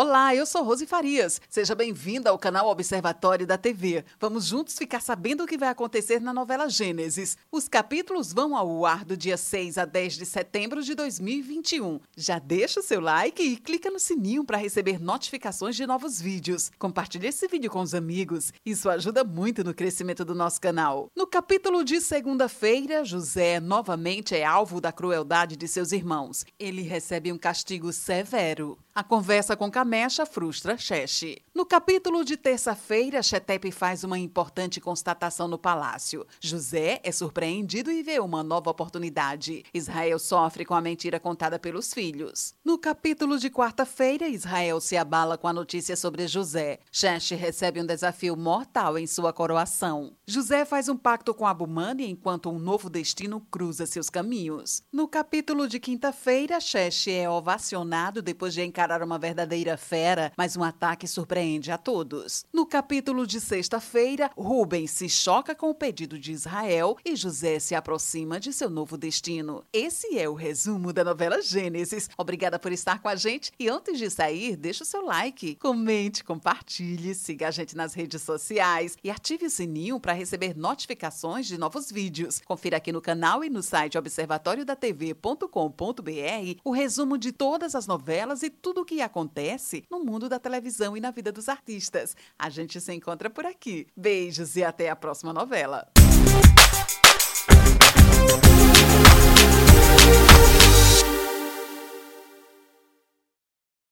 Olá, eu sou Rose Farias. Seja bem-vinda ao canal Observatório da TV. Vamos juntos ficar sabendo o que vai acontecer na novela Gênesis. Os capítulos vão ao ar do dia 6 a 10 de setembro de 2021. Já deixa o seu like e clica no sininho para receber notificações de novos vídeos. Compartilhe esse vídeo com os amigos. Isso ajuda muito no crescimento do nosso canal. No capítulo de segunda-feira, José novamente é alvo da crueldade de seus irmãos. Ele recebe um castigo severo. A conversa com Kamecha frustra Cheche. No capítulo de terça-feira, Chetepe faz uma importante constatação no palácio. José é surpreendido e vê uma nova oportunidade. Israel sofre com a mentira contada pelos filhos. No capítulo de quarta-feira, Israel se abala com a notícia sobre José. Cheche recebe um desafio mortal em sua coroação. José faz um pacto com Abumani enquanto um novo destino cruza seus caminhos. No capítulo de quinta-feira, Cheche é ovacionado depois de encarar uma verdadeira fera, mas um ataque surpreende a todos. No capítulo de sexta-feira, Rubens se choca com o pedido de Israel e José se aproxima de seu novo destino. Esse é o resumo da novela Gênesis. Obrigada por estar com a gente e antes de sair, deixa o seu like, comente, compartilhe, siga a gente nas redes sociais e ative o sininho para receber notificações de novos vídeos. Confira aqui no canal e no site observatoriodatv.com.br o resumo de todas as novelas e tudo o que acontece no mundo da televisão e na vida dos artistas. A gente se encontra por aqui. Beijos e até a próxima novela.